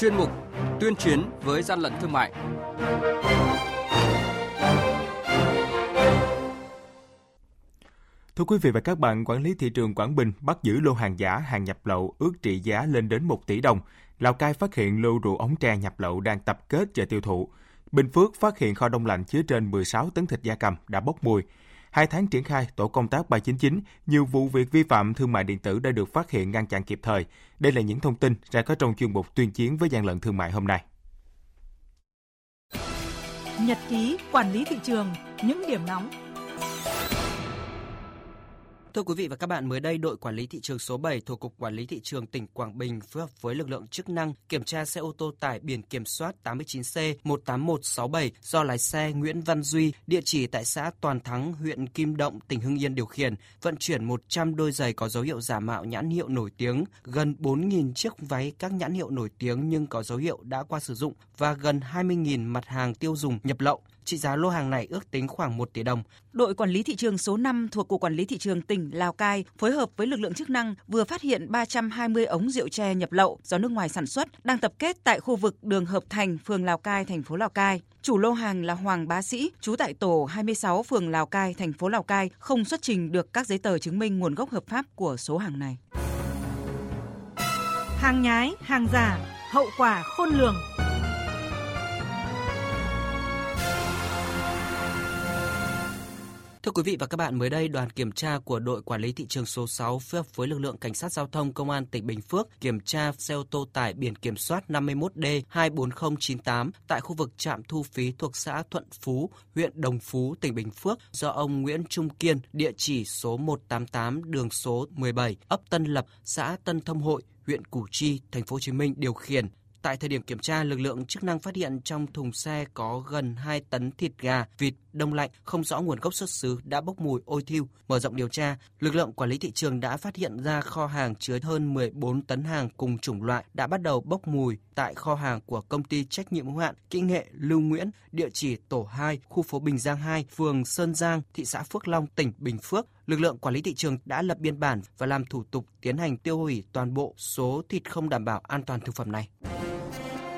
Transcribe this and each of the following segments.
chuyên mục Tuyên chiến với gian lận thương mại. Thưa quý vị và các bạn, quản lý thị trường Quảng Bình bắt giữ lô hàng giả, hàng nhập lậu ước trị giá lên đến 1 tỷ đồng. Lào Cai phát hiện lô rượu ống tre nhập lậu đang tập kết chờ tiêu thụ. Bình Phước phát hiện kho đông lạnh chứa trên 16 tấn thịt da cầm đã bốc mùi. Hai tháng triển khai, tổ công tác 399, nhiều vụ việc vi phạm thương mại điện tử đã được phát hiện ngăn chặn kịp thời. Đây là những thông tin sẽ có trong chuyên mục tuyên chiến với gian lận thương mại hôm nay. Nhật ký quản lý thị trường, những điểm nóng Thưa quý vị và các bạn, mới đây đội quản lý thị trường số 7 thuộc Cục Quản lý Thị trường tỉnh Quảng Bình phối hợp với lực lượng chức năng kiểm tra xe ô tô tải biển kiểm soát 89C18167 do lái xe Nguyễn Văn Duy, địa chỉ tại xã Toàn Thắng, huyện Kim Động, tỉnh Hưng Yên điều khiển, vận chuyển 100 đôi giày có dấu hiệu giả mạo nhãn hiệu nổi tiếng, gần 4.000 chiếc váy các nhãn hiệu nổi tiếng nhưng có dấu hiệu đã qua sử dụng và gần 20.000 mặt hàng tiêu dùng nhập lậu. Trị giá lô hàng này ước tính khoảng 1 tỷ đồng. Đội quản lý thị trường số 5 thuộc Cục Quản lý Thị trường tỉnh Lào Cai phối hợp với lực lượng chức năng vừa phát hiện 320 ống rượu tre nhập lậu do nước ngoài sản xuất đang tập kết tại khu vực đường Hợp Thành, phường Lào Cai, thành phố Lào Cai. Chủ lô hàng là Hoàng Bá Sĩ, trú tại tổ 26 phường Lào Cai, thành phố Lào Cai, không xuất trình được các giấy tờ chứng minh nguồn gốc hợp pháp của số hàng này. Hàng nhái, hàng giả, hậu quả khôn lường. Thưa quý vị và các bạn, mới đây đoàn kiểm tra của đội quản lý thị trường số 6 phối hợp với lực lượng cảnh sát giao thông công an tỉnh Bình Phước kiểm tra xe ô tô tải biển kiểm soát 51D 24098 tại khu vực trạm thu phí thuộc xã Thuận Phú, huyện Đồng Phú, tỉnh Bình Phước do ông Nguyễn Trung Kiên, địa chỉ số 188 đường số 17, ấp Tân Lập, xã Tân Thông Hội, huyện Củ Chi, thành phố Hồ Chí Minh điều khiển. Tại thời điểm kiểm tra, lực lượng chức năng phát hiện trong thùng xe có gần 2 tấn thịt gà, vịt đông lạnh không rõ nguồn gốc xuất xứ đã bốc mùi ôi thiêu. Mở rộng điều tra, lực lượng quản lý thị trường đã phát hiện ra kho hàng chứa hơn 14 tấn hàng cùng chủng loại đã bắt đầu bốc mùi tại kho hàng của công ty trách nhiệm hữu hạn Kỹ nghệ Lưu Nguyễn, địa chỉ tổ 2, khu phố Bình Giang 2, phường Sơn Giang, thị xã Phước Long, tỉnh Bình Phước. Lực lượng quản lý thị trường đã lập biên bản và làm thủ tục tiến hành tiêu hủy toàn bộ số thịt không đảm bảo an toàn thực phẩm này.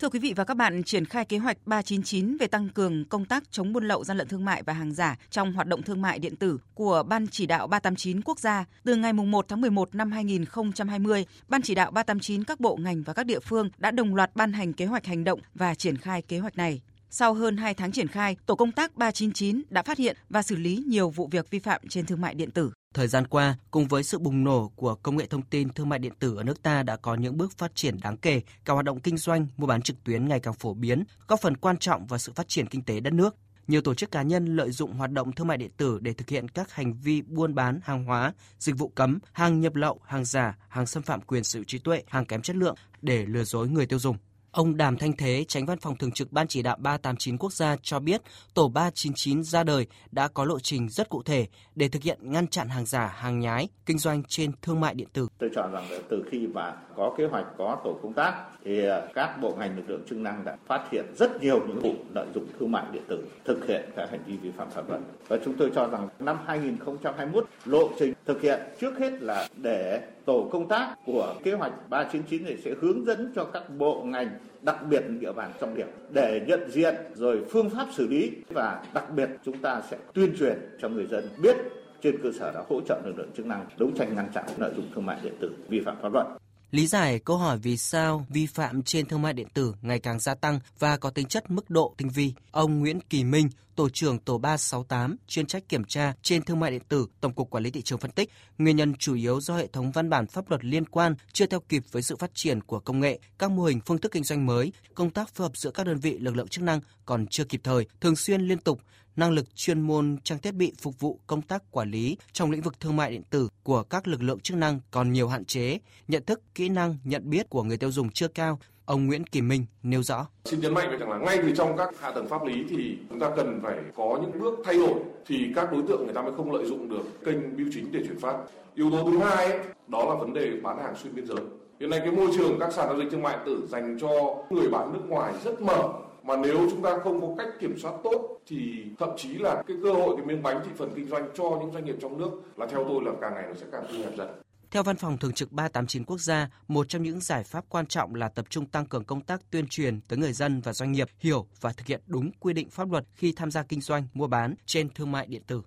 Thưa quý vị và các bạn, triển khai kế hoạch 399 về tăng cường công tác chống buôn lậu gian lận thương mại và hàng giả trong hoạt động thương mại điện tử của Ban chỉ đạo 389 quốc gia từ ngày 1 tháng 11 năm 2020, Ban chỉ đạo 389 các bộ ngành và các địa phương đã đồng loạt ban hành kế hoạch hành động và triển khai kế hoạch này. Sau hơn 2 tháng triển khai, tổ công tác 399 đã phát hiện và xử lý nhiều vụ việc vi phạm trên thương mại điện tử. Thời gian qua, cùng với sự bùng nổ của công nghệ thông tin thương mại điện tử ở nước ta đã có những bước phát triển đáng kể, cả hoạt động kinh doanh, mua bán trực tuyến ngày càng phổ biến, góp phần quan trọng vào sự phát triển kinh tế đất nước. Nhiều tổ chức cá nhân lợi dụng hoạt động thương mại điện tử để thực hiện các hành vi buôn bán hàng hóa, dịch vụ cấm, hàng nhập lậu, hàng giả, hàng xâm phạm quyền sở hữu trí tuệ, hàng kém chất lượng để lừa dối người tiêu dùng. Ông Đàm Thanh Thế, tránh văn phòng thường trực Ban chỉ đạo 389 quốc gia cho biết tổ 399 ra đời đã có lộ trình rất cụ thể để thực hiện ngăn chặn hàng giả, hàng nhái, kinh doanh trên thương mại điện tử. Tôi cho rằng là từ khi mà có kế hoạch, có tổ công tác thì à, các bộ ngành lực lượng chức năng đã phát hiện rất nhiều những vụ lợi dụng thương mại điện tử thực hiện các hành vi vi phạm pháp luật. Và chúng tôi cho rằng năm 2021 lộ trình thực hiện trước hết là để tổ công tác của kế hoạch 399 này sẽ hướng dẫn cho các bộ ngành đặc biệt địa bàn trọng điểm để nhận diện rồi phương pháp xử lý và đặc biệt chúng ta sẽ tuyên truyền cho người dân biết trên cơ sở đó hỗ trợ lực lượng chức năng đấu tranh ngăn chặn lợi dụng thương mại điện tử vi phạm pháp luật. Lý giải câu hỏi vì sao vi phạm trên thương mại điện tử ngày càng gia tăng và có tính chất mức độ tinh vi, ông Nguyễn Kỳ Minh, tổ trưởng tổ 368 chuyên trách kiểm tra trên thương mại điện tử, Tổng cục Quản lý thị trường phân tích, nguyên nhân chủ yếu do hệ thống văn bản pháp luật liên quan chưa theo kịp với sự phát triển của công nghệ, các mô hình phương thức kinh doanh mới, công tác phối hợp giữa các đơn vị lực lượng chức năng còn chưa kịp thời, thường xuyên liên tục năng lực chuyên môn trang thiết bị phục vụ công tác quản lý trong lĩnh vực thương mại điện tử của các lực lượng chức năng còn nhiều hạn chế, nhận thức, kỹ năng, nhận biết của người tiêu dùng chưa cao. Ông Nguyễn Kỳ Minh nêu rõ. Xin nhấn mạnh về rằng là ngay từ trong các hạ tầng pháp lý thì chúng ta cần phải có những bước thay đổi thì các đối tượng người ta mới không lợi dụng được kênh bưu chính để chuyển phát. Yếu tố thứ hai ấy, đó là vấn đề bán hàng xuyên biên giới. Hiện nay cái môi trường các sàn giao dịch thương mại tử dành cho người bán nước ngoài rất mở mà nếu chúng ta không có cách kiểm soát tốt thì thậm chí là cái cơ hội cái miếng bánh thị phần kinh doanh cho những doanh nghiệp trong nước là theo tôi là càng ngày nó sẽ càng thu hẹp dần. Theo Văn phòng Thường trực 389 Quốc gia, một trong những giải pháp quan trọng là tập trung tăng cường công tác tuyên truyền tới người dân và doanh nghiệp hiểu và thực hiện đúng quy định pháp luật khi tham gia kinh doanh, mua bán trên thương mại điện tử.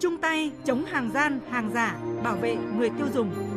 Chung tay chống hàng gian, hàng giả, bảo vệ người tiêu dùng.